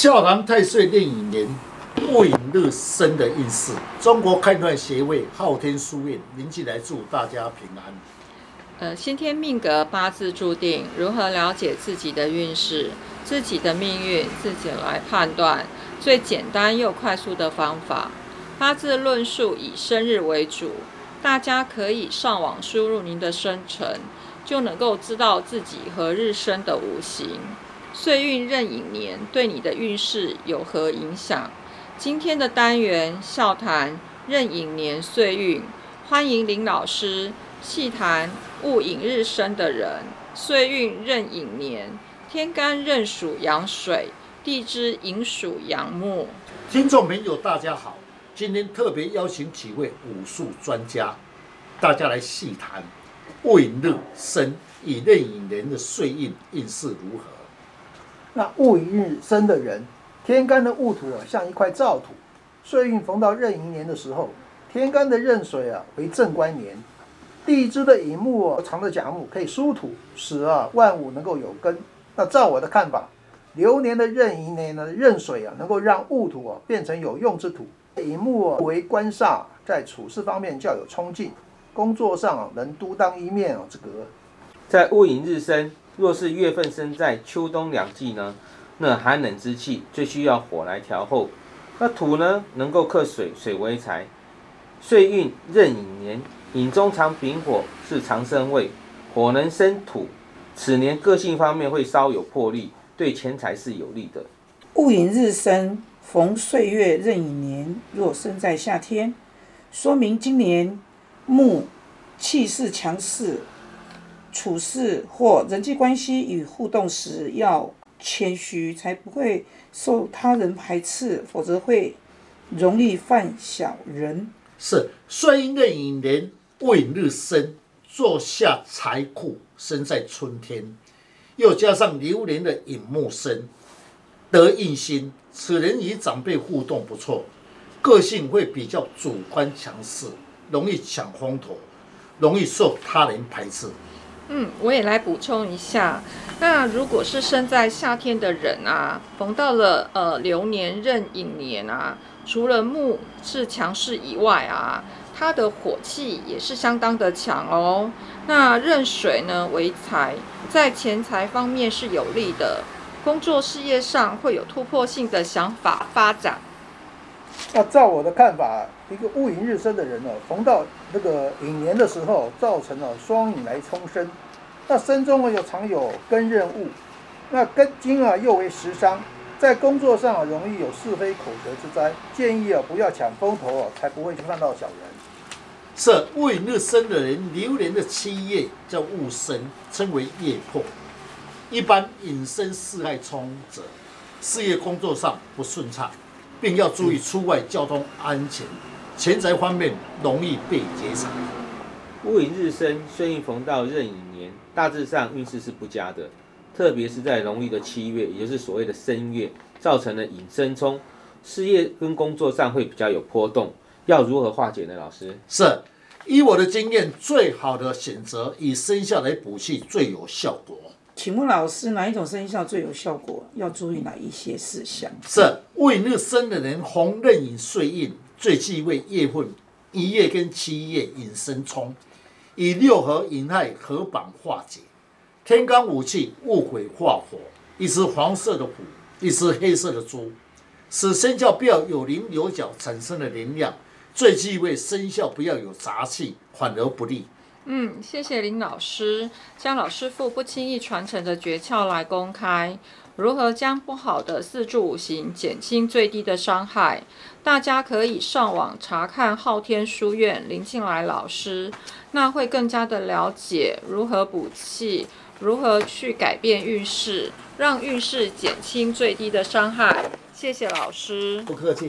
笑谈太岁炼影年戊寅日生的运势，中国开断协会昊天书院林进来祝大家平安。呃，先天命格八字注定，如何了解自己的运势、自己的命运，自己来判断最简单又快速的方法。八字论述以生日为主，大家可以上网输入您的生辰，就能够知道自己何日生的五行。岁运壬寅年对你的运势有何影响？今天的单元笑谈壬寅年岁运，欢迎林老师细谈戊寅日生的人。岁运壬寅年，天干壬属阳水，地支寅属阳木。听众朋友，大家好，今天特别邀请几位武术专家，大家来细谈戊寅日生以壬寅年的岁运运势如何。那戊寅日生的人，天干的戊土啊，像一块燥土。岁运逢到壬寅年的时候，天干的壬水啊为正官年，地支的乙木啊藏着甲木，可以疏土，使啊万物能够有根。那照我的看法，流年的壬寅年呢，壬水啊能够让戊土啊变成有用之土。乙木啊为官煞，在处事方面较有冲劲，工作上啊能独当一面啊之格。在戊寅日生。若是月份生在秋冬两季呢，那寒冷之气最需要火来调候。那土呢，能够克水，水为财。岁运壬寅年，寅中藏丙火，是长生位，火能生土。此年个性方面会稍有魄力，对钱财是有利的。戊寅日生，逢岁月壬寅年，若生在夏天，说明今年木气势强势。处事或人际关系与互动时要谦虚，才不会受他人排斥，否则会容易犯小人。是岁运壬寅年未日生，坐下财库生在春天，又加上流年的寅木生，得印星，此人与长辈互动不错，个性会比较主观强势，容易抢风头，容易受他人排斥。嗯，我也来补充一下。那如果是生在夏天的人啊，逢到了呃流年壬寅年啊，除了木是强势以外啊，它的火气也是相当的强哦。那壬水呢为财，在钱财方面是有利的，工作事业上会有突破性的想法发展。那照我的看法，一个戊寅日生的人呢，逢到那个寅年的时候，造成了双寅来冲身。那身中呢又常有根任务，那根金啊又为食伤，在工作上啊容易有是非口舌之灾。建议啊不要抢风头哦，才不会去看到小人。是戊寅日生的人，流年的七月叫戊申，称为夜破。一般引申四害冲者，事业工作上不顺畅。并要注意出外交通安全，钱财方面容易被劫财。戊寅日生，顺应逢到壬寅年，大致上运势是不佳的，特别是在农历的七月，也就是所谓的申月，造成了引申冲，事业跟工作上会比较有波动。要如何化解呢？老师，是以我的经验，最好的选择以生肖来补气最有效果。请问老师，哪一种生肖最有效果？要注意哪一些事项？是未日生的人，红壬寅岁印最忌讳月份一月跟七月引生冲，以六合引亥合绑化解。天干五气戊癸化火，一只黄色的虎，一只黑色的猪，使生肖不要有棱有角，产生的能量。最忌讳生肖不要有杂气，反而不利。嗯，谢谢林老师将老师傅不轻易传承的诀窍来公开，如何将不好的四柱五行减轻最低的伤害？大家可以上网查看昊天书院林静来老师，那会更加的了解如何补气，如何去改变运势，让运势减轻最低的伤害。谢谢老师，不客气。